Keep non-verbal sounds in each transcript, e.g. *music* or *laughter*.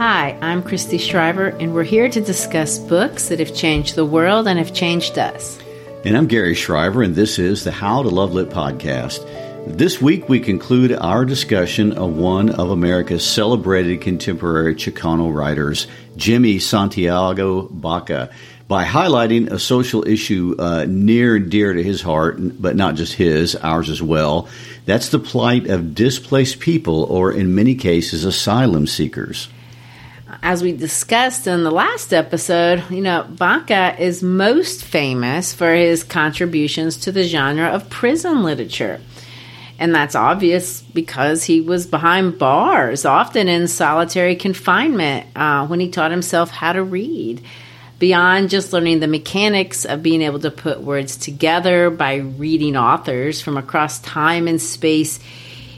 Hi, I'm Christy Shriver, and we're here to discuss books that have changed the world and have changed us. And I'm Gary Shriver, and this is the How to Love Lit podcast. This week, we conclude our discussion of one of America's celebrated contemporary Chicano writers, Jimmy Santiago Baca, by highlighting a social issue uh, near and dear to his heart, but not just his, ours as well. That's the plight of displaced people, or in many cases, asylum seekers as we discussed in the last episode, you know, Baca is most famous for his contributions to the genre of prison literature. And that's obvious because he was behind bars, often in solitary confinement, uh, when he taught himself how to read. Beyond just learning the mechanics of being able to put words together by reading authors from across time and space,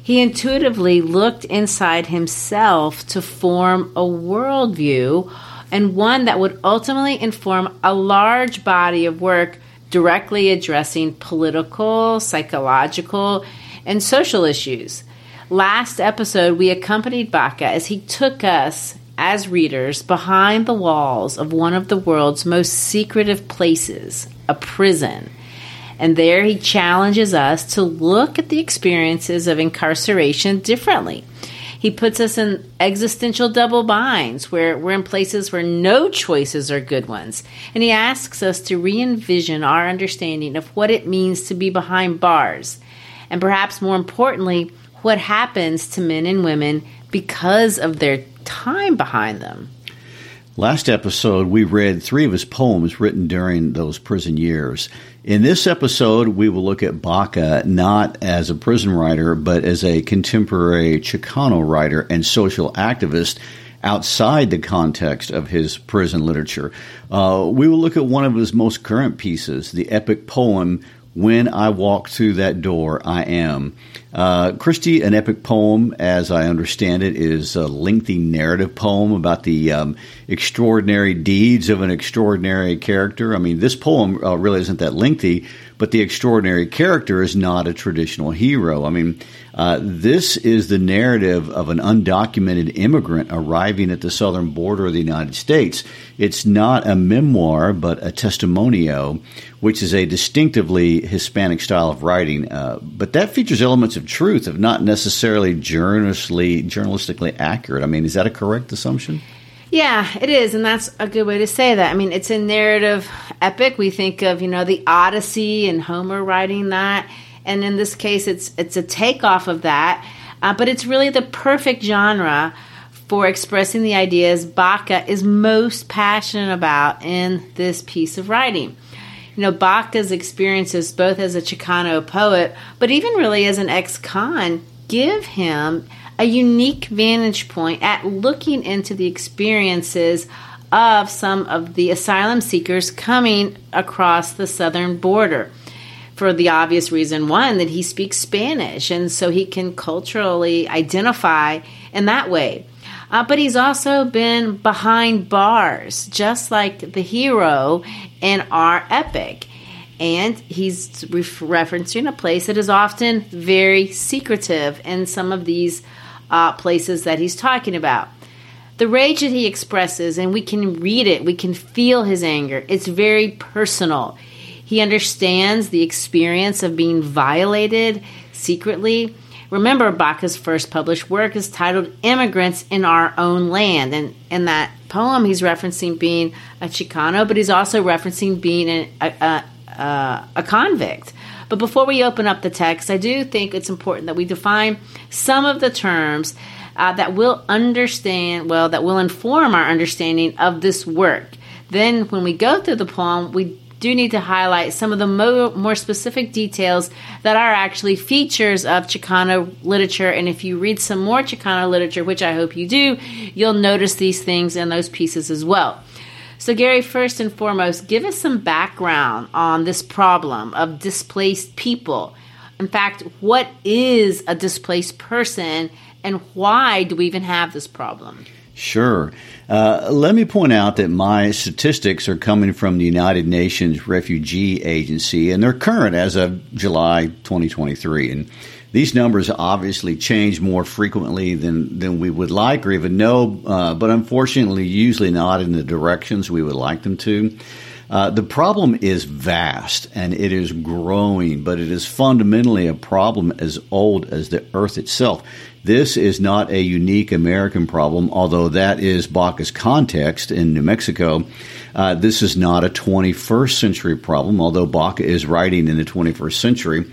he intuitively looked inside himself to form a worldview and one that would ultimately inform a large body of work directly addressing political, psychological, and social issues. Last episode, we accompanied Baca as he took us as readers behind the walls of one of the world's most secretive places, a prison. And there he challenges us to look at the experiences of incarceration differently. He puts us in existential double binds where we're in places where no choices are good ones. And he asks us to re envision our understanding of what it means to be behind bars. And perhaps more importantly, what happens to men and women because of their time behind them. Last episode, we read three of his poems written during those prison years. In this episode, we will look at Baca not as a prison writer, but as a contemporary Chicano writer and social activist outside the context of his prison literature. Uh, we will look at one of his most current pieces, the epic poem when I walk through that door, I am. Uh, Christy, an epic poem, as I understand it, is a lengthy narrative poem about the um, extraordinary deeds of an extraordinary character. I mean, this poem uh, really isn't that lengthy, but the extraordinary character is not a traditional hero. I mean, uh, this is the narrative of an undocumented immigrant arriving at the southern border of the United States. It's not a memoir, but a testimonio, which is a distinctively Hispanic style of writing. Uh, but that features elements of truth, of not necessarily journalistically accurate. I mean, is that a correct assumption? Yeah, it is, and that's a good way to say that. I mean, it's a narrative epic. We think of, you know, the Odyssey and Homer writing that, and in this case, it's it's a takeoff of that, uh, but it's really the perfect genre for expressing the ideas Baca is most passionate about in this piece of writing. You know, Baca's experiences, both as a Chicano poet, but even really as an ex-con, give him a unique vantage point at looking into the experiences of some of the asylum seekers coming across the southern border. For the obvious reason, one, that he speaks Spanish, and so he can culturally identify in that way. Uh, but he's also been behind bars, just like the hero in our epic. And he's referencing a place that is often very secretive in some of these uh, places that he's talking about. The rage that he expresses, and we can read it, we can feel his anger. It's very personal. He understands the experience of being violated secretly Remember, Baca's first published work is titled Immigrants in Our Own Land. And in that poem, he's referencing being a Chicano, but he's also referencing being a, a, a, a convict. But before we open up the text, I do think it's important that we define some of the terms uh, that will understand, well, that will inform our understanding of this work. Then, when we go through the poem, we do need to highlight some of the mo- more specific details that are actually features of Chicano literature. And if you read some more Chicano literature, which I hope you do, you'll notice these things in those pieces as well. So, Gary, first and foremost, give us some background on this problem of displaced people. In fact, what is a displaced person and why do we even have this problem? Sure. Uh, let me point out that my statistics are coming from the United Nations Refugee Agency, and they're current as of July 2023. And these numbers obviously change more frequently than, than we would like or even know, uh, but unfortunately, usually not in the directions we would like them to. Uh, the problem is vast and it is growing, but it is fundamentally a problem as old as the earth itself. This is not a unique American problem, although that is Baca's context in New Mexico. Uh, this is not a 21st century problem, although Baca is writing in the 21st century.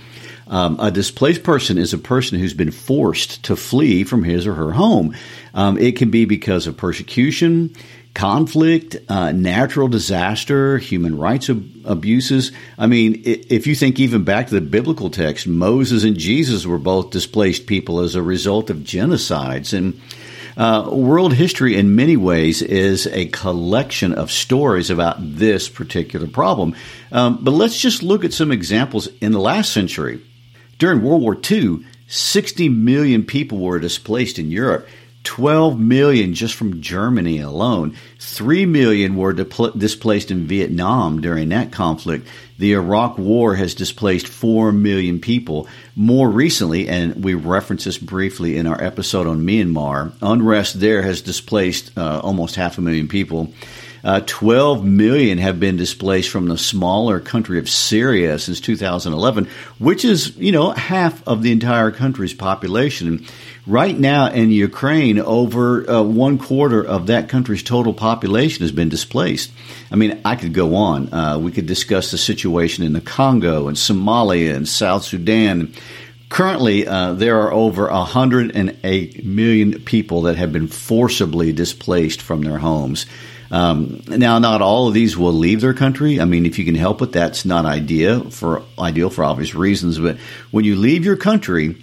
Um, a displaced person is a person who's been forced to flee from his or her home. Um, it can be because of persecution, conflict, uh, natural disaster, human rights ab- abuses. I mean, if you think even back to the biblical text, Moses and Jesus were both displaced people as a result of genocides. And uh, world history, in many ways, is a collection of stories about this particular problem. Um, but let's just look at some examples in the last century. During World War II, 60 million people were displaced in Europe. 12 million just from Germany alone. 3 million were displaced in Vietnam during that conflict. The Iraq War has displaced 4 million people. More recently, and we referenced this briefly in our episode on Myanmar, unrest there has displaced uh, almost half a million people. Uh, 12 million have been displaced from the smaller country of Syria since 2011, which is, you know, half of the entire country's population. Right now in Ukraine, over uh, one quarter of that country's total population has been displaced. I mean, I could go on. Uh, we could discuss the situation in the Congo and Somalia and South Sudan. Currently, uh, there are over 108 million people that have been forcibly displaced from their homes. Um, now, not all of these will leave their country. I mean, if you can help it, that's not ideal for ideal for obvious reasons. But when you leave your country,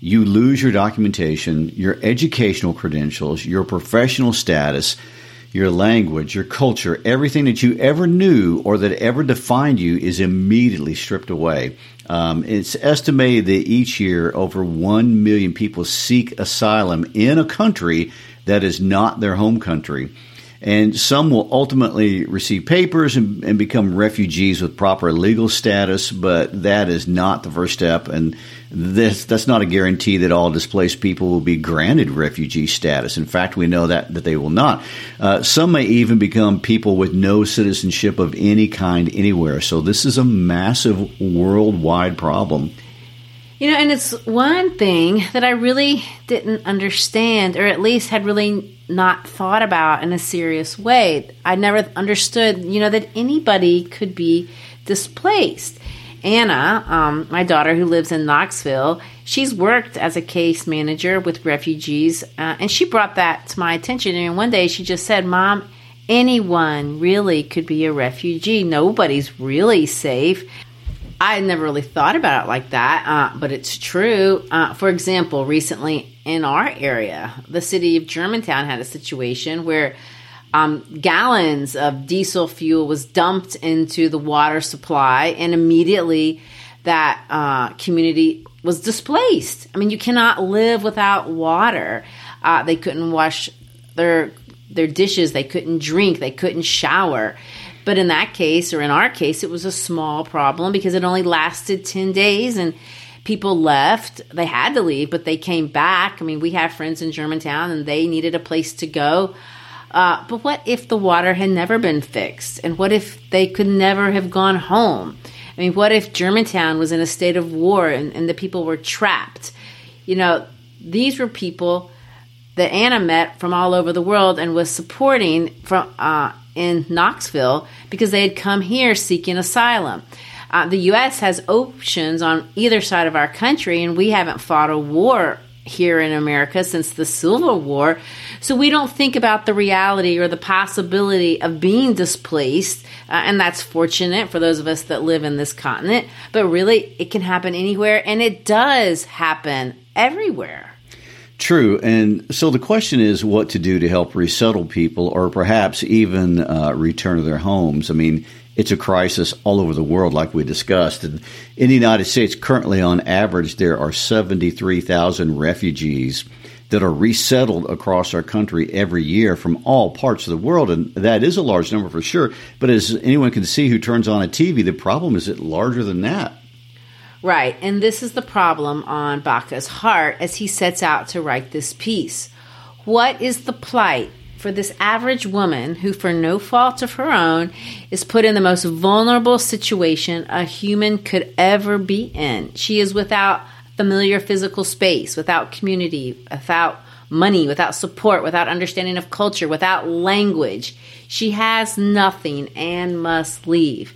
you lose your documentation, your educational credentials, your professional status, your language, your culture, everything that you ever knew or that ever defined you is immediately stripped away. Um, it's estimated that each year over 1 million people seek asylum in a country that is not their home country and some will ultimately receive papers and, and, become refugees with proper legal status, but that is not the first step, and this that's not a guarantee that all displaced people will be granted refugee status. In fact, we know that that they will not. Uh, some may even become people with no citizenship of any kind anywhere. So this is a massive worldwide problem. You know, and it's one thing that I really didn't understand, or at least had really not thought about in a serious way. I never understood, you know, that anybody could be displaced. Anna, um, my daughter who lives in Knoxville, she's worked as a case manager with refugees, uh, and she brought that to my attention. And one day she just said, Mom, anyone really could be a refugee. Nobody's really safe. I had never really thought about it like that, uh, but it's true. Uh, for example, recently in our area, the city of Germantown had a situation where um, gallons of diesel fuel was dumped into the water supply, and immediately that uh, community was displaced. I mean, you cannot live without water. Uh, they couldn't wash their their dishes, they couldn't drink, they couldn't shower. But in that case, or in our case, it was a small problem because it only lasted 10 days and people left. They had to leave, but they came back. I mean, we have friends in Germantown and they needed a place to go. Uh, but what if the water had never been fixed? And what if they could never have gone home? I mean, what if Germantown was in a state of war and, and the people were trapped? You know, these were people that Anna met from all over the world and was supporting from uh, in Knoxville because they had come here seeking asylum. Uh, the U.S. has oceans on either side of our country, and we haven't fought a war here in America since the Civil War. So we don't think about the reality or the possibility of being displaced. Uh, and that's fortunate for those of us that live in this continent. But really, it can happen anywhere, and it does happen everywhere. True. And so the question is what to do to help resettle people or perhaps even uh, return to their homes. I mean, it's a crisis all over the world, like we discussed. And in the United States, currently on average, there are 73,000 refugees that are resettled across our country every year from all parts of the world. And that is a large number for sure. But as anyone can see who turns on a TV, the problem is it larger than that. Right, and this is the problem on Baca's heart as he sets out to write this piece. What is the plight for this average woman who, for no fault of her own, is put in the most vulnerable situation a human could ever be in? She is without familiar physical space, without community, without money, without support, without understanding of culture, without language. She has nothing and must leave.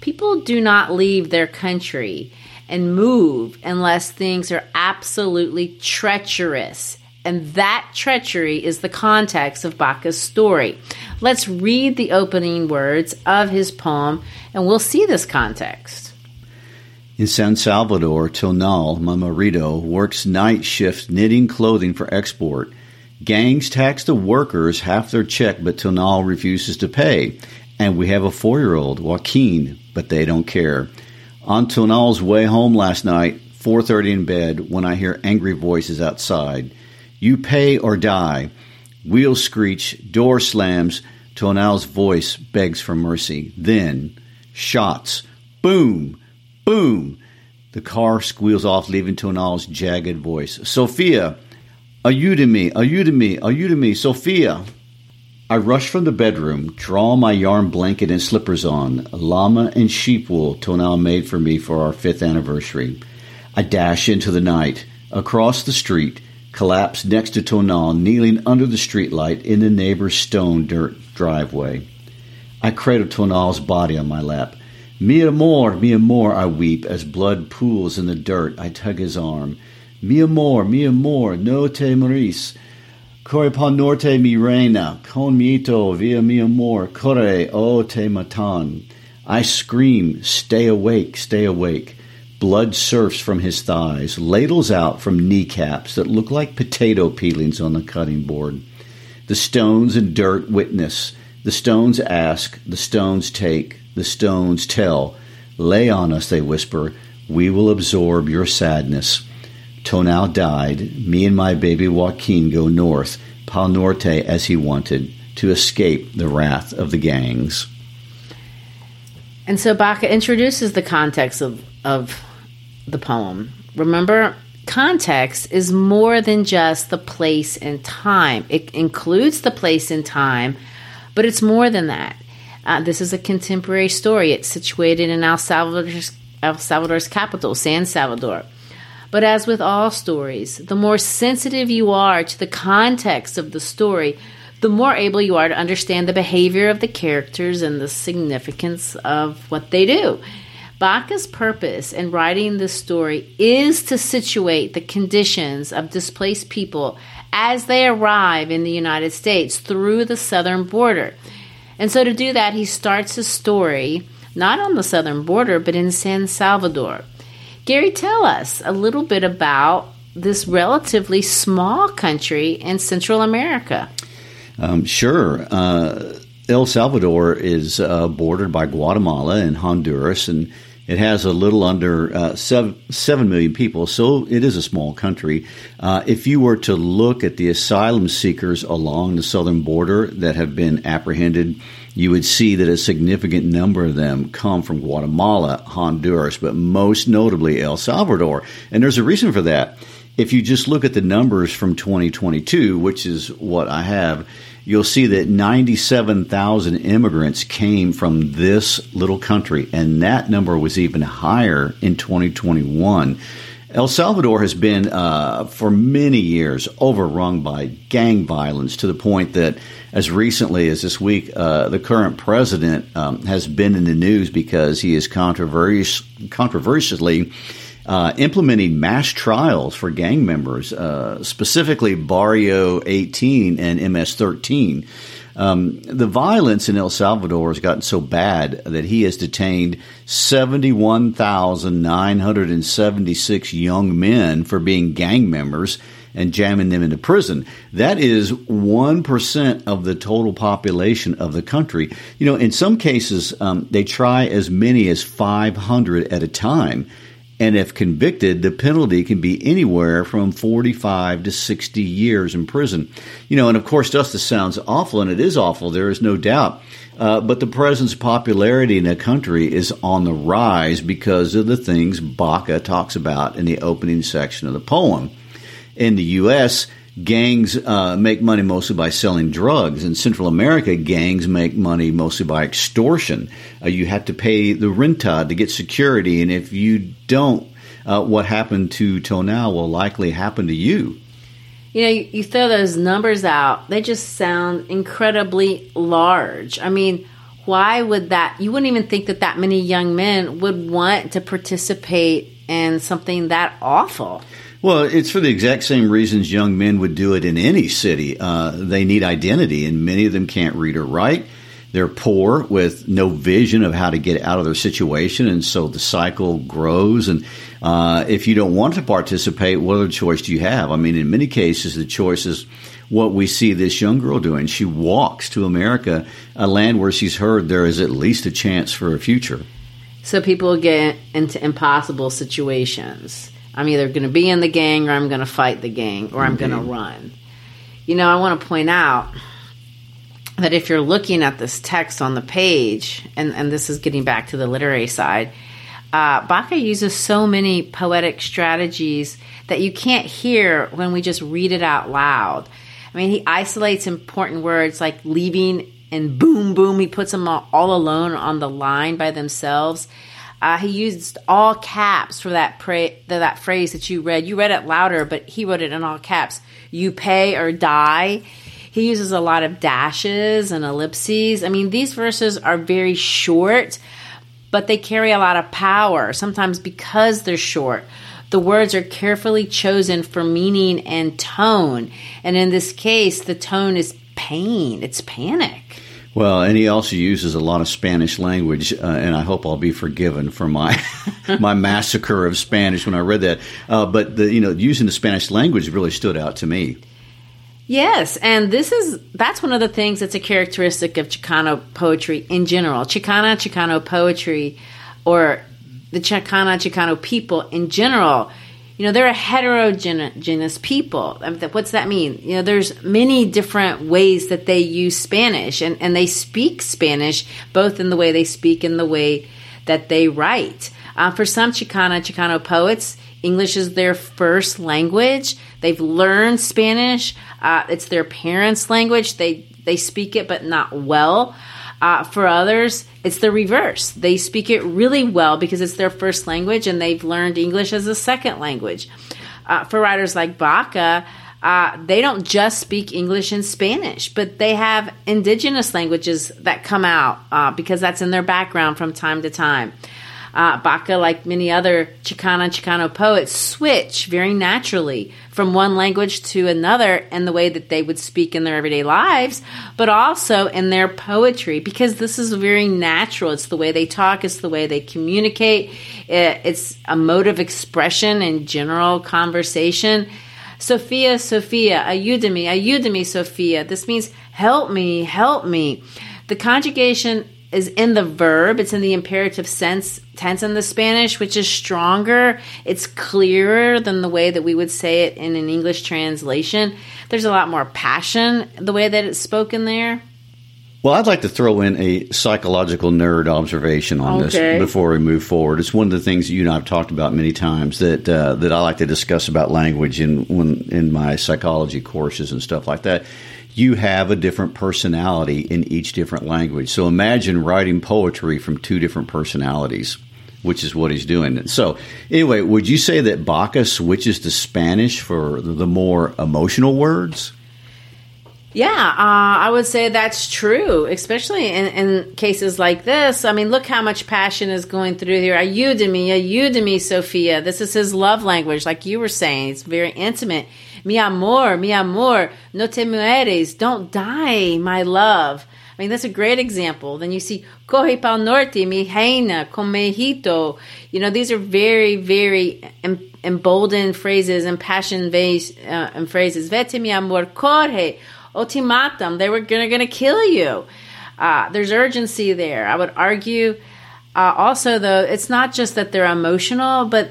People do not leave their country and move unless things are absolutely treacherous. And that treachery is the context of Baca's story. Let's read the opening words of his poem and we'll see this context. In San Salvador, Tonal, my marido, works night shift knitting clothing for export. Gangs tax the workers half their check, but Tonal refuses to pay. And we have a four year old, Joaquin, but they don't care. On Tonal's way home last night, 4:30 in bed, when I hear angry voices outside. You pay or die. Wheels screech, door slams. Tonal's voice begs for mercy. Then, shots. Boom! Boom! The car squeals off, leaving Tonal's jagged voice. Sophia! are you to me? Are you to me? Are you to me? Sophia! I rush from the bedroom, draw my yarn blanket and slippers on, llama and sheep wool Tonal made for me for our fifth anniversary. I dash into the night, across the street, collapse next to Tonal, kneeling under the streetlight in the neighbor's stone dirt driveway. I cradle Tonal's body on my lap. Mi amor, mi amor, I weep as blood pools in the dirt. I tug his arm. Mi amor, mi amor, no te moris. Corre pan norte mi reina, con mito via mi amor, corre o te matan. I scream, stay awake, stay awake. Blood surfs from his thighs, ladles out from kneecaps that look like potato peelings on the cutting board. The stones and dirt witness. The stones ask, the stones take, the stones tell. Lay on us, they whisper. We will absorb your sadness. Tonal died. Me and my baby Joaquin go north, Pal Norte as he wanted, to escape the wrath of the gangs. And so Baca introduces the context of, of the poem. Remember, context is more than just the place and time, it includes the place and time, but it's more than that. Uh, this is a contemporary story. It's situated in El Salvador's, El Salvador's capital, San Salvador. But as with all stories, the more sensitive you are to the context of the story, the more able you are to understand the behavior of the characters and the significance of what they do. Baca's purpose in writing this story is to situate the conditions of displaced people as they arrive in the United States through the southern border. And so to do that, he starts his story not on the southern border, but in San Salvador. Gary, tell us a little bit about this relatively small country in Central America. Um, sure. Uh, El Salvador is uh, bordered by Guatemala and Honduras, and It has a little under uh, seven, 7 million people, so it is a small country. Uh, if you were to look at the asylum seekers along the southern border that have been apprehended, you would see that a significant number of them come from Guatemala, Honduras, but most notably El Salvador. And there's a reason for that. If you just look at the numbers from 2022, which is what I have, you'll see that 97,000 immigrants came from this little country, and that number was even higher in 2021. El Salvador has been, uh, for many years, overrun by gang violence to the point that, as recently as this week, uh, the current president um, has been in the news because he is controversially uh, implementing mass trials for gang members, uh, specifically Barrio 18 and MS 13. Um, the violence in El Salvador has gotten so bad that he has detained 71,976 young men for being gang members and jamming them into prison. That is 1% of the total population of the country. You know, in some cases, um, they try as many as 500 at a time. And if convicted, the penalty can be anywhere from 45 to 60 years in prison. You know, and of course, justice sounds awful, and it is awful, there is no doubt. Uh, but the president's popularity in the country is on the rise because of the things Baca talks about in the opening section of the poem. In the U.S., gangs uh, make money mostly by selling drugs. In Central America, gangs make money mostly by extortion. Uh, you have to pay the renta to get security, and if you don't, uh, what happened to Tonal will likely happen to you. You know, you, you throw those numbers out, they just sound incredibly large. I mean, why would that? You wouldn't even think that that many young men would want to participate in something that awful. Well, it's for the exact same reasons young men would do it in any city. Uh, they need identity, and many of them can't read or write. They're poor with no vision of how to get out of their situation, and so the cycle grows. And uh, if you don't want to participate, what other choice do you have? I mean, in many cases, the choice is what we see this young girl doing. She walks to America, a land where she's heard there is at least a chance for a future. So people get into impossible situations. I'm either going to be in the gang or I'm going to fight the gang or I'm going to run. You know, I want to point out that if you're looking at this text on the page, and, and this is getting back to the literary side, uh, Baca uses so many poetic strategies that you can't hear when we just read it out loud. I mean, he isolates important words like leaving and boom, boom. He puts them all, all alone on the line by themselves. Uh, he used all caps for that pra- that phrase that you read. You read it louder, but he wrote it in all caps. You pay or die. He uses a lot of dashes and ellipses. I mean, these verses are very short, but they carry a lot of power, sometimes because they're short. The words are carefully chosen for meaning and tone. And in this case, the tone is pain, it's panic. Well, and he also uses a lot of Spanish language, uh, and I hope I'll be forgiven for my *laughs* my massacre of Spanish when I read that. Uh, but the, you know, using the Spanish language really stood out to me. Yes, and this is that's one of the things that's a characteristic of Chicano poetry in general. Chicana Chicano poetry, or the Chicana Chicano people in general you know they're a heterogeneous people. What's that mean? You know there's many different ways that they use spanish and, and they speak spanish both in the way they speak and the way that they write. Uh, for some chicana chicano poets english is their first language. They've learned spanish. Uh, it's their parents language. They they speak it but not well uh, for others, it's the reverse. They speak it really well because it's their first language and they've learned English as a second language. Uh, for writers like Baca, uh, they don't just speak English and Spanish, but they have indigenous languages that come out uh, because that's in their background from time to time. Uh, Baca, like many other Chicana Chicano poets, switch very naturally from one language to another in the way that they would speak in their everyday lives, but also in their poetry because this is very natural. It's the way they talk, it's the way they communicate, it's a mode of expression in general conversation. Sophia, Sophia, ayúdame, ayúdame, Sophia. This means help me, help me. The conjugation is in the verb. It's in the imperative sense tense in the Spanish, which is stronger. It's clearer than the way that we would say it in an English translation. There's a lot more passion the way that it's spoken there. Well, I'd like to throw in a psychological nerd observation on Okay. this before we move forward. It's one of the things you and I have talked about many times that uh, that I like to discuss about language in when in my psychology courses and stuff like that. You have a different personality in each different language. So imagine writing poetry from two different personalities, which is what he's doing. So anyway, would you say that Baca switches to Spanish for the more emotional words? Yeah, uh, I would say that's true, especially in, in cases like this. I mean, look how much passion is going through here. Ayúdame, ayúdame, Sophia. This is his love language, like you were saying. It's very intimate. Mi amor, mi amor, no te mueres. Don't die, my love. I mean, that's a great example. Then you see, coge pa'l norte, mi reina, con mejito. You know, these are very, very em- emboldened phrases and passion based uh, and phrases. Vete, mi amor, corre, matam. They were gonna, gonna kill you. Uh, there's urgency there. I would argue uh, also, though, it's not just that they're emotional, but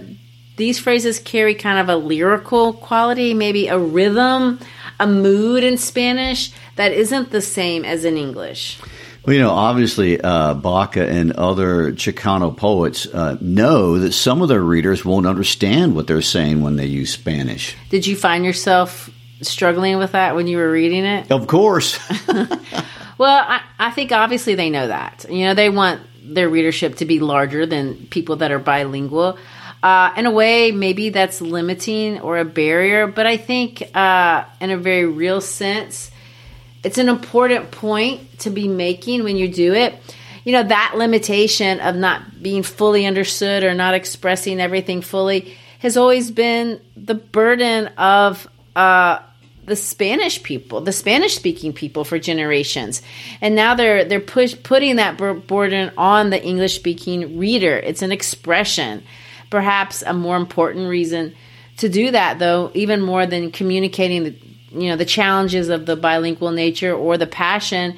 these phrases carry kind of a lyrical quality, maybe a rhythm, a mood in Spanish that isn't the same as in English. Well, you know, obviously, uh, Baca and other Chicano poets uh, know that some of their readers won't understand what they're saying when they use Spanish. Did you find yourself struggling with that when you were reading it? Of course. *laughs* *laughs* Well, I, I think obviously they know that. You know, they want their readership to be larger than people that are bilingual. Uh, in a way, maybe that's limiting or a barrier, but I think uh, in a very real sense, it's an important point to be making when you do it. You know, that limitation of not being fully understood or not expressing everything fully has always been the burden of uh, the Spanish people, the Spanish speaking people for generations. And now they're they're push, putting that burden on the English speaking reader. It's an expression. Perhaps a more important reason to do that though, even more than communicating the you know the challenges of the bilingual nature or the passion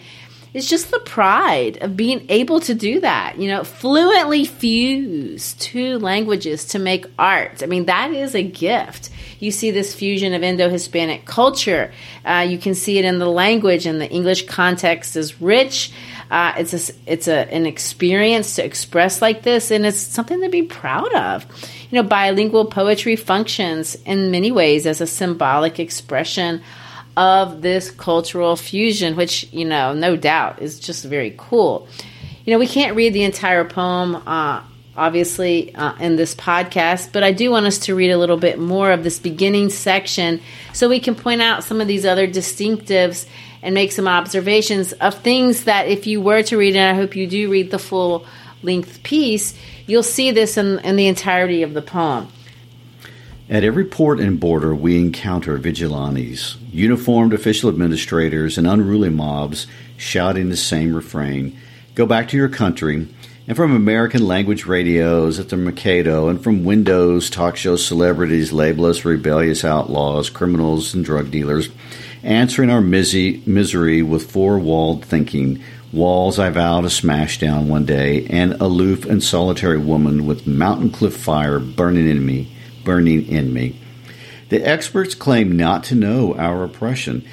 is just the pride of being able to do that you know fluently fuse two languages to make art. I mean that is a gift. You see this fusion of indo-hispanic culture. Uh, you can see it in the language and the english context is rich uh, it's a, it's a, an experience to express like this, and it's something to be proud of. You know, bilingual poetry functions in many ways as a symbolic expression of this cultural fusion, which, you know, no doubt is just very cool. You know, we can't read the entire poem, uh, obviously, uh, in this podcast, but I do want us to read a little bit more of this beginning section so we can point out some of these other distinctives and make some observations of things that if you were to read, and I hope you do read the full length piece, you'll see this in, in the entirety of the poem. At every port and border, we encounter vigilantes, uniformed official administrators, and unruly mobs shouting the same refrain Go back to your country. And from American language radios at the Mikado, and from Windows talk show celebrities label us rebellious outlaws, criminals, and drug dealers, answering our mis- misery with four walled thinking, walls I vow to smash down one day, and aloof and solitary woman with mountain cliff fire burning in me burning in me. The experts claim not to know our oppression,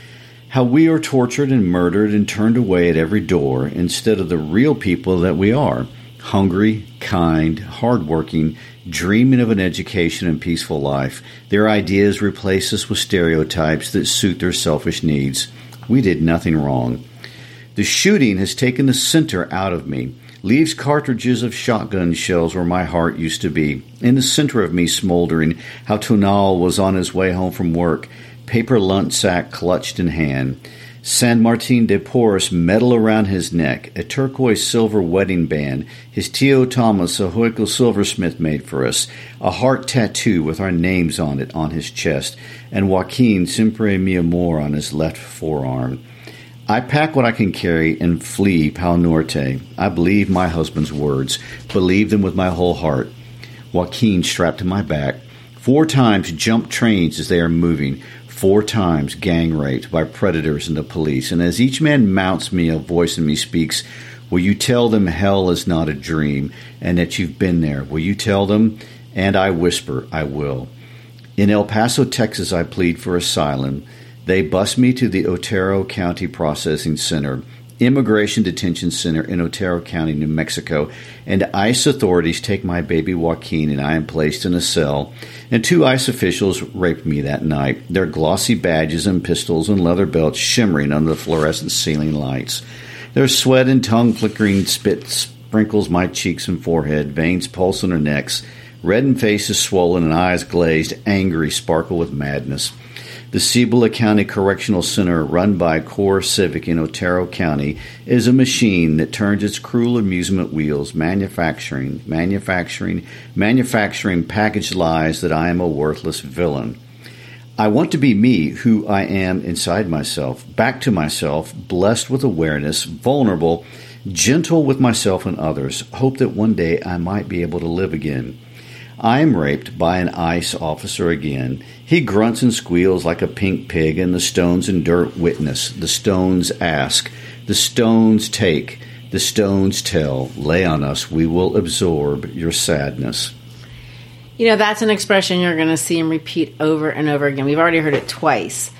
how we are tortured and murdered and turned away at every door instead of the real people that we are hungry, kind, hardworking, dreaming of an education and peaceful life. Their ideas replace us with stereotypes that suit their selfish needs. We did nothing wrong. The shooting has taken the center out of me leaves cartridges of shotgun shells where my heart used to be. In the center of me smoldering, how Tonal was on his way home from work, paper lunch sack clutched in hand. San Martin de Porres medal around his neck, a turquoise silver wedding band, his Tio Thomas a Hoikel silversmith made for us, a heart tattoo with our names on it on his chest, and Joaquin Siempre Mi Amor on his left forearm. I pack what I can carry and flee Pal Norte. I believe my husband's words, believe them with my whole heart. Joaquin strapped to my back. Four times jump trains as they are moving. Four times gang raped by predators and the police. And as each man mounts me, a voice in me speaks, Will you tell them hell is not a dream and that you've been there? Will you tell them? And I whisper, I will. In El Paso, Texas, I plead for asylum. They bus me to the Otero County Processing Center, Immigration Detention Center in Otero County, New Mexico, and ICE authorities take my baby Joaquin and I am placed in a cell. And two ICE officials raped me that night, their glossy badges and pistols and leather belts shimmering under the fluorescent ceiling lights. Their sweat and tongue flickering spit sprinkles my cheeks and forehead, veins pulse in their necks, reddened faces swollen and eyes glazed, angry, sparkle with madness. The Cibola County Correctional Center, run by CoreCivic in Otero County, is a machine that turns its cruel amusement wheels, manufacturing, manufacturing, manufacturing packaged lies that I am a worthless villain. I want to be me, who I am inside myself, back to myself, blessed with awareness, vulnerable, gentle with myself and others, hope that one day I might be able to live again. I am raped by an ICE officer again. He grunts and squeals like a pink pig, and the stones and dirt witness. The stones ask. The stones take. The stones tell. Lay on us. We will absorb your sadness. You know, that's an expression you're going to see him repeat over and over again. We've already heard it twice.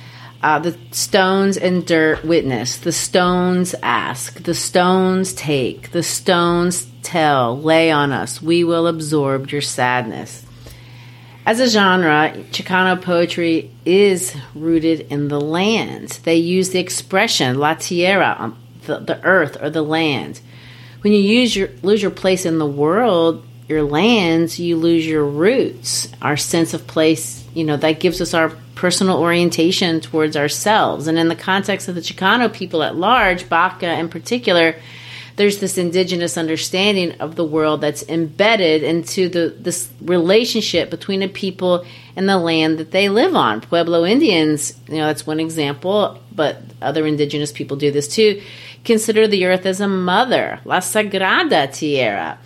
Uh, the stones and dirt witness. The stones ask. The stones take. The stones tell, lay on us. We will absorb your sadness. As a genre, Chicano poetry is rooted in the land. They use the expression la tierra, um, the, the earth or the land. When you use your, lose your place in the world, your lands, you lose your roots, our sense of place. You know, that gives us our personal orientation towards ourselves. And in the context of the Chicano people at large, Baca in particular, there's this indigenous understanding of the world that's embedded into the this relationship between a people and the land that they live on. Pueblo Indians, you know, that's one example, but other indigenous people do this too. Consider the earth as a mother, La Sagrada Tierra.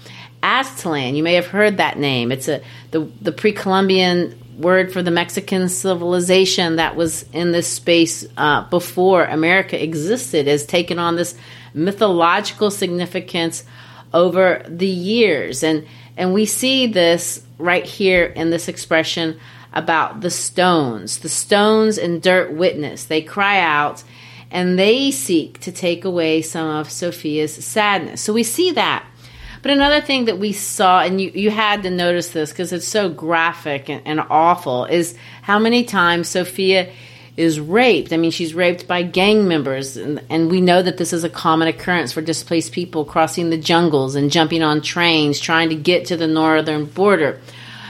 Aztlan, you may have heard that name. It's a the the pre-Columbian word for the Mexican civilization that was in this space uh, before America existed, has taken on this mythological significance over the years. And, and we see this right here in this expression about the stones. The stones and dirt witness. They cry out and they seek to take away some of Sophia's sadness. So we see that. But another thing that we saw, and you, you had to notice this because it's so graphic and, and awful, is how many times Sophia is raped. I mean, she's raped by gang members, and, and, we know that this is a common occurrence for displaced people crossing the jungles and jumping on trains trying to get to the northern border.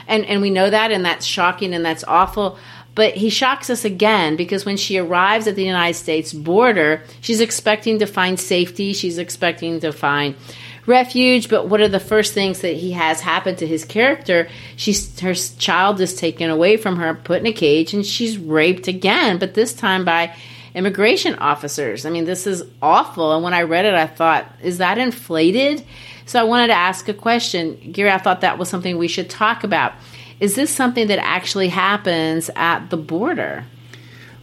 And, and we know that, and that's shocking and that's awful. But he shocks us again because when she arrives at the United States border, she's expecting to find safety, she's expecting to find refuge. But what are the first things that he has happen to his character? She's her child is taken away from her, put in a cage, and she's raped again. But this time by immigration officers. I mean, this is awful. And when I read it, I thought, is that inflated? So I wanted to ask a question. Gary, I thought that was something we should talk about. Is this something that actually happens at the border?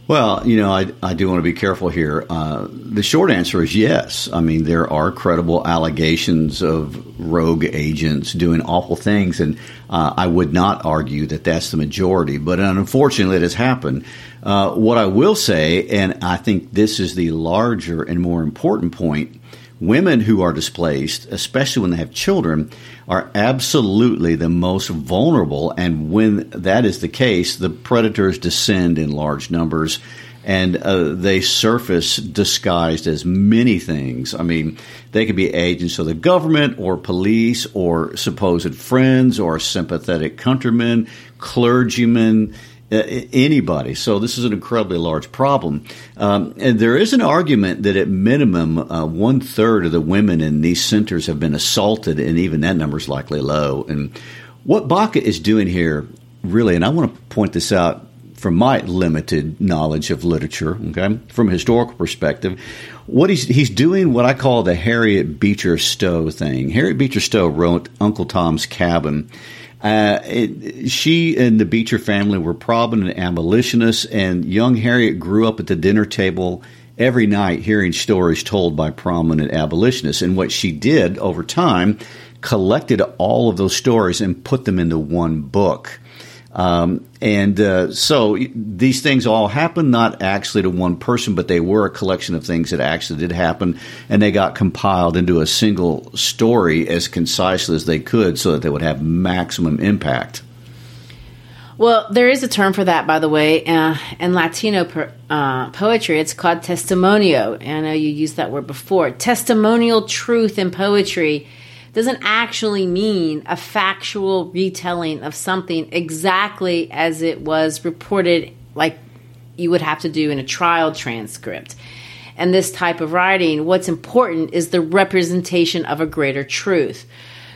Well, you know, I, I do want to be careful here. Uh, the short answer is yes. I mean, there are credible allegations of rogue agents doing awful things, and uh, I would not argue that that's the majority, but unfortunately, it has happened. Uh, what I will say, and I think this is the larger and more important point Women who are displaced, especially when they have children, are absolutely the most vulnerable. And when that is the case, the predators descend in large numbers and uh, they surface disguised as many things. I mean, they could be agents of the government or police or supposed friends or sympathetic countrymen, clergymen anybody. So this is an incredibly large problem. Um, and there is an argument that at minimum uh, one third of the women in these centers have been assaulted, and even that number is likely low. And what Baca is doing here, really, and I want to point this out from my limited knowledge of literature, okay, from a historical perspective, what he's he's doing what I call the Harriet Beecher Stowe thing. Harriet Beecher Stowe wrote Uncle Tom's Cabin uh, it, she and the Beecher family were prominent abolitionists, and young Harriet grew up at the dinner table every night hearing stories told by prominent abolitionists. And what she did over time, collected all of those stories and put them into one book. Um, and uh, so these things all happened not actually to one person, but they were a collection of things that actually did happen, and they got compiled into a single story as concisely as they could so that they would have maximum impact. Well, there is a term for that, by the way. Uh, in Latino per, uh, poetry, it's called testimonio. I know you used that word before. Testimonial truth in poetry doesn't actually mean a factual retelling of something exactly as it was reported, like you would have to do in a trial transcript. And this type of writing, what's important is the representation of a greater truth.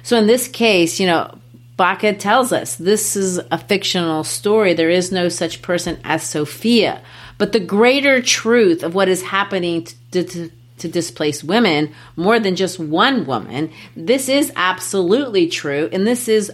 So in this case, you know, Baca tells us this is a fictional story. There is no such person as Sophia. But the greater truth of what is happening to, to, to displace women, more than just one woman, this is absolutely true. And this is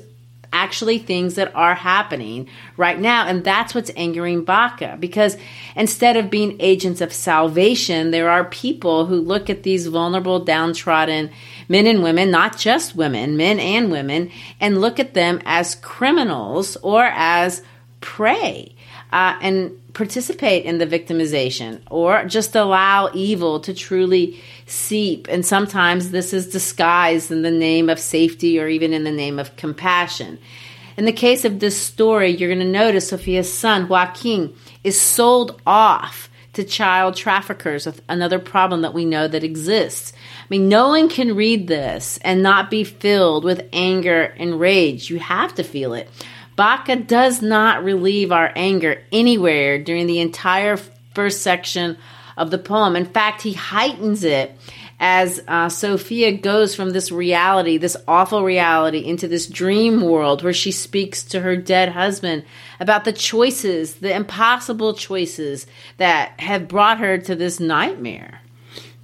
actually things that are happening right now. And that's what's angering Baca because instead of being agents of salvation, there are people who look at these vulnerable, downtrodden men and women, not just women, men and women, and look at them as criminals or as prey. Uh, and participate in the victimization or just allow evil to truly seep. And sometimes this is disguised in the name of safety or even in the name of compassion. In the case of this story, you're going to notice Sophia's son, Joaquin, is sold off to child traffickers, another problem that we know that exists. I mean, no one can read this and not be filled with anger and rage. You have to feel it. Baca does not relieve our anger anywhere during the entire first section of the poem. In fact, he heightens it as uh, Sophia goes from this reality, this awful reality, into this dream world where she speaks to her dead husband about the choices, the impossible choices that have brought her to this nightmare.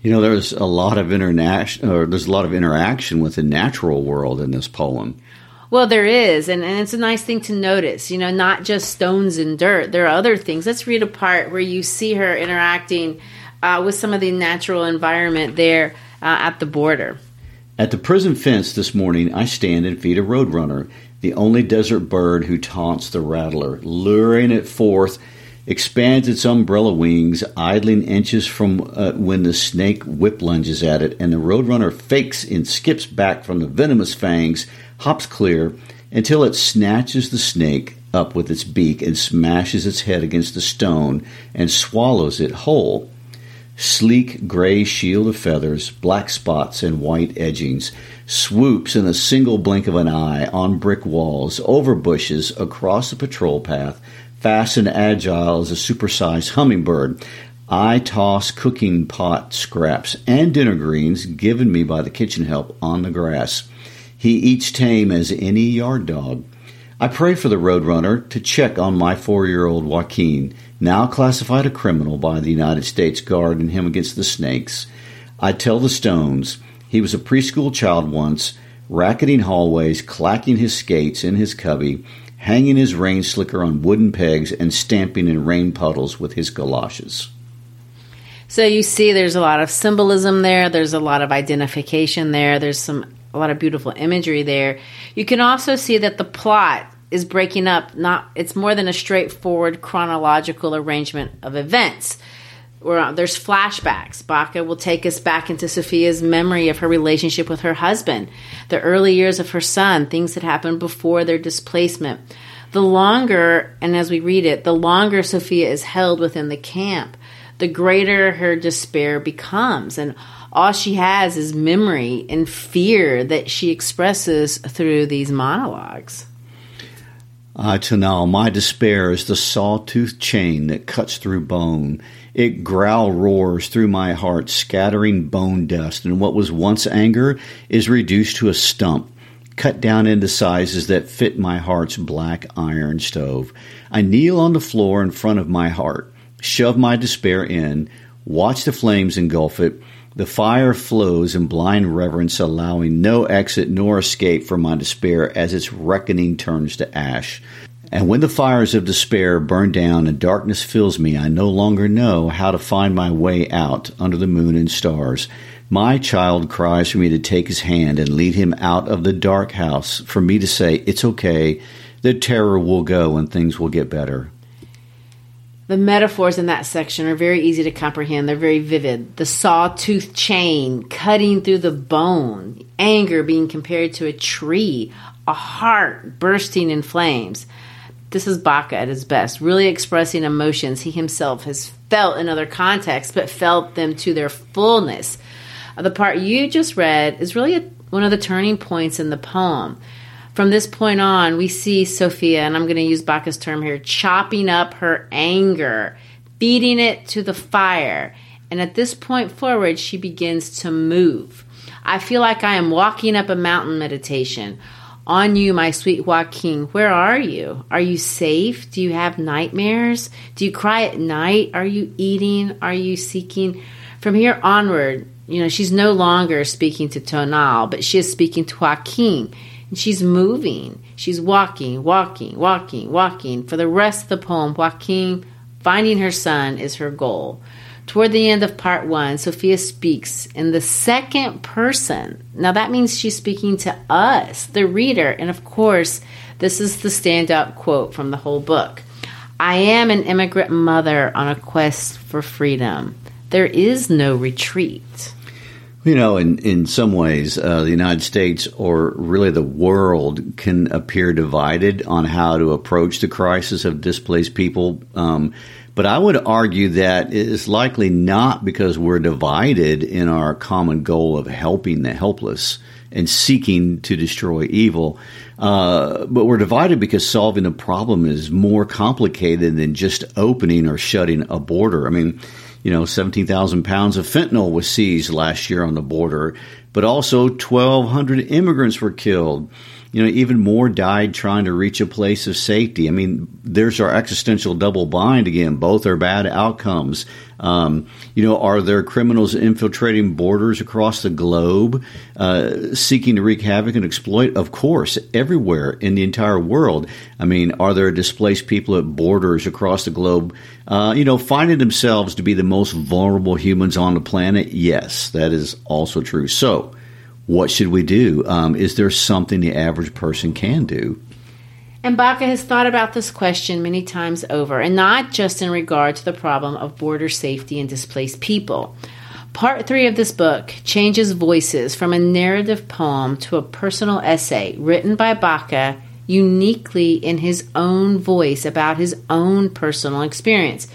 You know, there's a lot of internation, or there's a lot of interaction with the natural world in this poem. Well, there is, and, and it's a nice thing to notice. You know, not just stones and dirt. There are other things. Let's read a part where you see her interacting uh, with some of the natural environment there uh, at the border. At the prison fence this morning, I stand and feed a roadrunner, the only desert bird who taunts the rattler, luring it forth expands its umbrella wings, idling inches from uh, when the snake whip lunges at it, and the roadrunner fakes and skips back from the venomous fangs, hops clear until it snatches the snake up with its beak and smashes its head against the stone and swallows it whole. Sleek gray shield of feathers, black spots, and white edgings swoops in a single blink of an eye on brick walls, over bushes, across the patrol path, fast and agile as a supersized hummingbird. I toss cooking pot scraps and dinner greens given me by the kitchen help on the grass. He eats tame as any yard dog. I pray for the roadrunner to check on my four year old Joaquin, now classified a criminal by the United States Guard, and him against the snakes. I tell the stones he was a preschool child once, racketing hallways, clacking his skates in his cubby, hanging his rain slicker on wooden pegs and stamping in rain puddles with his galoshes. So you see there's a lot of symbolism there, there's a lot of identification there, there's some a lot of beautiful imagery there. You can also see that the plot is breaking up not it's more than a straightforward chronological arrangement of events where there's flashbacks. Baca will take us back into Sophia's memory of her relationship with her husband, the early years of her son, things that happened before their displacement. The longer, and as we read it, the longer Sophia is held within the camp, the greater her despair becomes. And all she has is memory and fear that she expresses through these monologues. Ah, now, my despair is the sawtooth chain that cuts through bone it growl roars through my heart, scattering bone dust, and what was once anger is reduced to a stump, cut down into sizes that fit my heart's black iron stove. I kneel on the floor in front of my heart, shove my despair in, watch the flames engulf it. The fire flows in blind reverence, allowing no exit nor escape from my despair as its reckoning turns to ash. And when the fires of despair burn down and darkness fills me, I no longer know how to find my way out under the moon and stars. My child cries for me to take his hand and lead him out of the dark house, for me to say, It's okay, the terror will go and things will get better. The metaphors in that section are very easy to comprehend. They're very vivid. The sawtooth chain cutting through the bone, anger being compared to a tree, a heart bursting in flames. This is Baca at his best, really expressing emotions he himself has felt in other contexts, but felt them to their fullness. The part you just read is really a, one of the turning points in the poem. From this point on, we see Sophia, and I'm going to use Baca's term here, chopping up her anger, feeding it to the fire. And at this point forward, she begins to move. I feel like I am walking up a mountain meditation. On you, my sweet Joaquin, where are you? Are you safe? Do you have nightmares? Do you cry at night? Are you eating? Are you seeking? From here onward, you know, she's no longer speaking to Tonal, but she is speaking to Joaquin and she's moving. She's walking, walking, walking, walking. For the rest of the poem, Joaquin finding her son is her goal. Toward the end of part one, Sophia speaks in the second person. Now that means she's speaking to us, the reader. And of course, this is the standout quote from the whole book I am an immigrant mother on a quest for freedom. There is no retreat. You know, in, in some ways, uh, the United States or really the world can appear divided on how to approach the crisis of displaced people. Um, but I would argue that it is likely not because we're divided in our common goal of helping the helpless and seeking to destroy evil. Uh, but we're divided because solving a problem is more complicated than just opening or shutting a border. I mean, you know, 17,000 pounds of fentanyl was seized last year on the border, but also 1,200 immigrants were killed. You know, even more died trying to reach a place of safety. I mean, there's our existential double bind again. Both are bad outcomes. Um, you know, are there criminals infiltrating borders across the globe, uh, seeking to wreak havoc and exploit? Of course, everywhere in the entire world. I mean, are there displaced people at borders across the globe, uh, you know, finding themselves to be the most vulnerable humans on the planet? Yes, that is also true. So, what should we do? Um, is there something the average person can do? And Baca has thought about this question many times over, and not just in regard to the problem of border safety and displaced people. Part three of this book changes voices from a narrative poem to a personal essay written by Baca uniquely in his own voice about his own personal experience.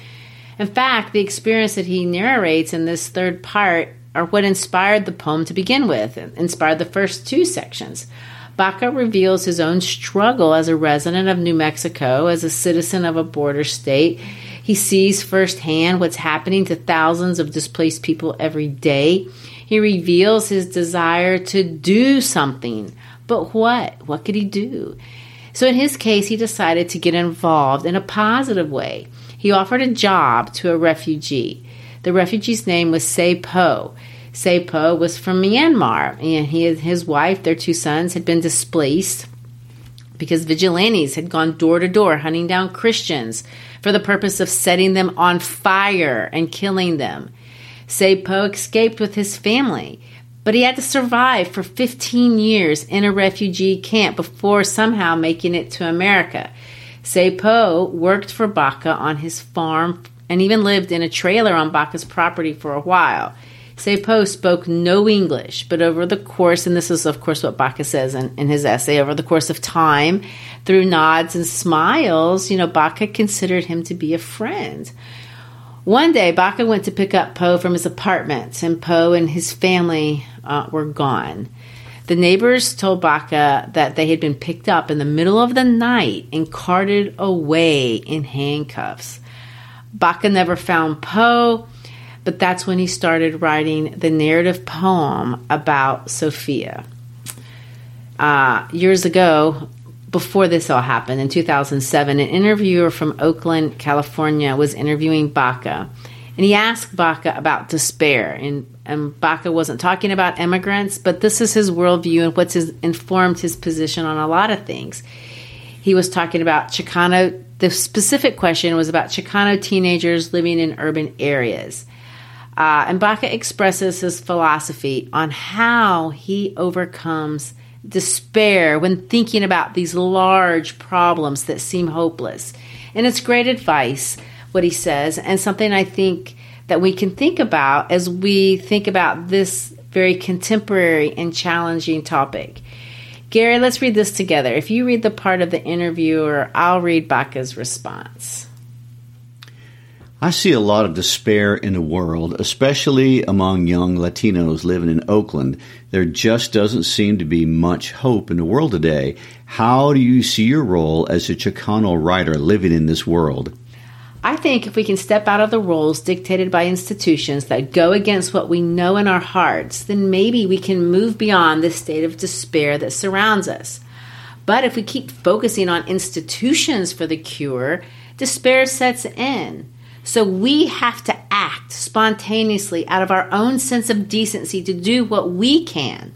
In fact, the experience that he narrates in this third part are what inspired the poem to begin with, inspired the first two sections. Baca reveals his own struggle as a resident of New Mexico, as a citizen of a border state. He sees firsthand what's happening to thousands of displaced people every day. He reveals his desire to do something. But what? What could he do? So, in his case, he decided to get involved in a positive way. He offered a job to a refugee. The refugee's name was Se Po. Sepo was from Myanmar, and he his wife, their two sons, had been displaced because vigilantes had gone door to door hunting down Christians for the purpose of setting them on fire and killing them. Sepo escaped with his family, but he had to survive for 15 years in a refugee camp before somehow making it to America. Sepo worked for Baca on his farm and even lived in a trailer on Baca's property for a while. Sepo spoke no English, but over the course, and this is, of course, what Baca says in, in, his essay, over the course of time, through nods and smiles, you know, Baca considered him to be a friend. One day, Baca went to pick up Poe from his apartment, and Poe and his family uh, were gone. The neighbors told Baca that they had been picked up in the middle of the night and carted away in handcuffs. Baca never found Poe, but that's when he started writing the narrative poem about Sophia. Uh, years ago, before this all happened, in 2007, an interviewer from Oakland, California, was interviewing Baca. And he asked Baca about despair. And, and Baca wasn't talking about immigrants, but this is his worldview and what's his, informed his position on a lot of things. he was talking about Chicano. The specific question was about Chicano teenagers living in urban areas. Uh, and Baca expresses his philosophy on how he overcomes despair when thinking about these large problems that seem hopeless. And it's great advice, what he says, and something I think that we can think about as we think about this very contemporary and challenging topic. Gary, let's read this together. If you read the part of the interviewer, I'll read Baca's response. I see a lot of despair in the world, especially among young Latinos living in Oakland. There just doesn't seem to be much hope in the world today. How do you see your role as a Chicano writer living in this world? I think if we can step out of the roles dictated by institutions that go against what we know in our hearts, then maybe we can move beyond the state of despair that surrounds us. But if we keep focusing on institutions for the cure, despair sets in. So we have to act spontaneously out of our own sense of decency to do what we can.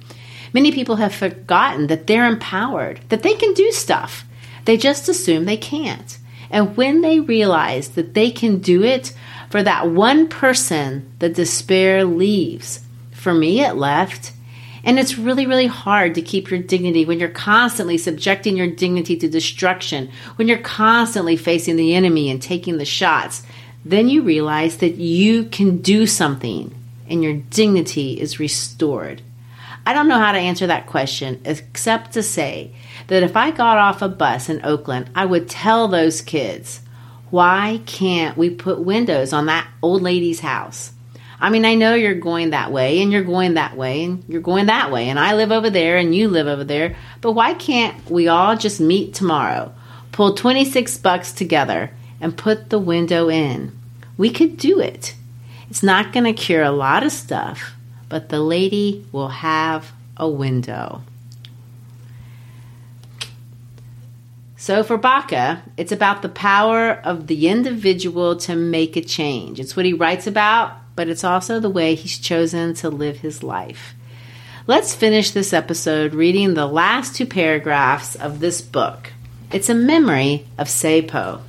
Many people have forgotten that they're empowered, that they can do stuff. They just assume they can't. And when they realize that they can do it, for that one person, the despair leaves. For me, it left. And it's really, really hard to keep your dignity when you're constantly subjecting your dignity to destruction, when you're constantly facing the enemy and taking the shots. Then you realize that you can do something and your dignity is restored. I don't know how to answer that question except to say that if I got off a bus in Oakland, I would tell those kids, why can't we put windows on that old lady's house? I mean, I know you're going that way and you're going that way and you're going that way, and I live over there and you live over there, but why can't we all just meet tomorrow, pull 26 bucks together, and put the window in? We could do it. It's not going to cure a lot of stuff, but the lady will have a window. So for Baca, it's about the power of the individual to make a change. It's what he writes about, but it's also the way he's chosen to live his life. Let's finish this episode reading the last two paragraphs of this book. It's a memory of Sepo.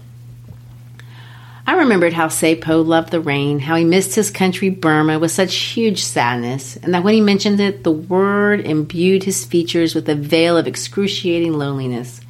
I remembered how Sepo loved the rain, how he missed his country Burma with such huge sadness, and that when he mentioned it, the word imbued his features with a veil of excruciating loneliness.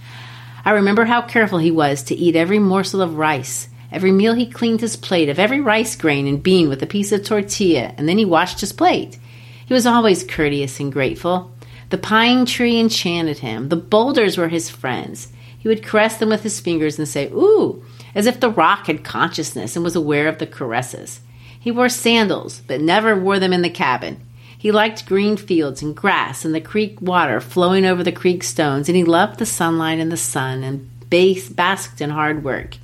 I remember how careful he was to eat every morsel of rice. Every meal he cleaned his plate of every rice grain and bean with a piece of tortilla, and then he washed his plate. He was always courteous and grateful. The pine tree enchanted him. The boulders were his friends. He would caress them with his fingers and say, Ooh, as if the rock had consciousness and was aware of the caresses. He wore sandals, but never wore them in the cabin. He liked green fields and grass and the creek water flowing over the creek stones, and he loved the sunlight and the sun and bas- basked in hard work.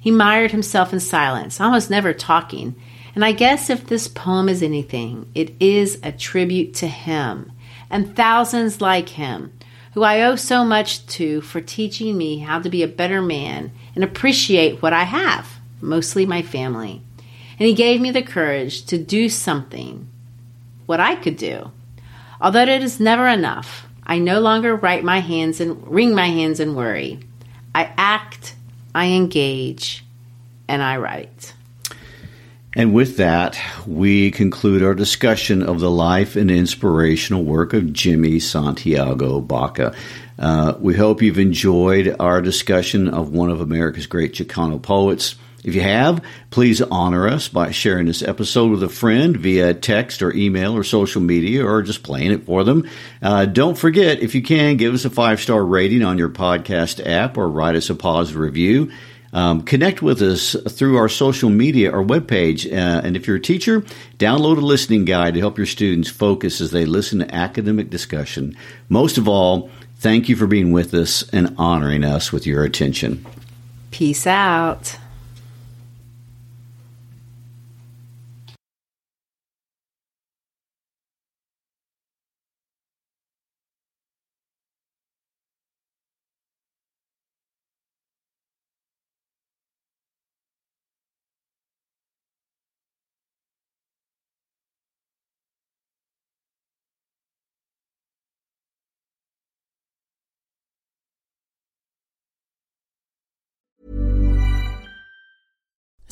He mired himself in silence, almost never talking. And I guess if this poem is anything, it is a tribute to him and thousands like him, who I owe so much to for teaching me how to be a better man and appreciate what I have, mostly my family. And he gave me the courage to do something what I could do. Although it is never enough, I no longer write my hands and wring my hands and worry. I act, I engage, and I write. And with that, we conclude our discussion of the life and inspirational work of Jimmy Santiago Baca. Uh, we hope you've enjoyed our discussion of one of America's great Chicano poets. If you have, please honor us by sharing this episode with a friend via text or email or social media or just playing it for them. Uh, don't forget, if you can, give us a five star rating on your podcast app or write us a positive review. Um, connect with us through our social media or webpage. Uh, and if you're a teacher, download a listening guide to help your students focus as they listen to academic discussion. Most of all, thank you for being with us and honoring us with your attention. Peace out.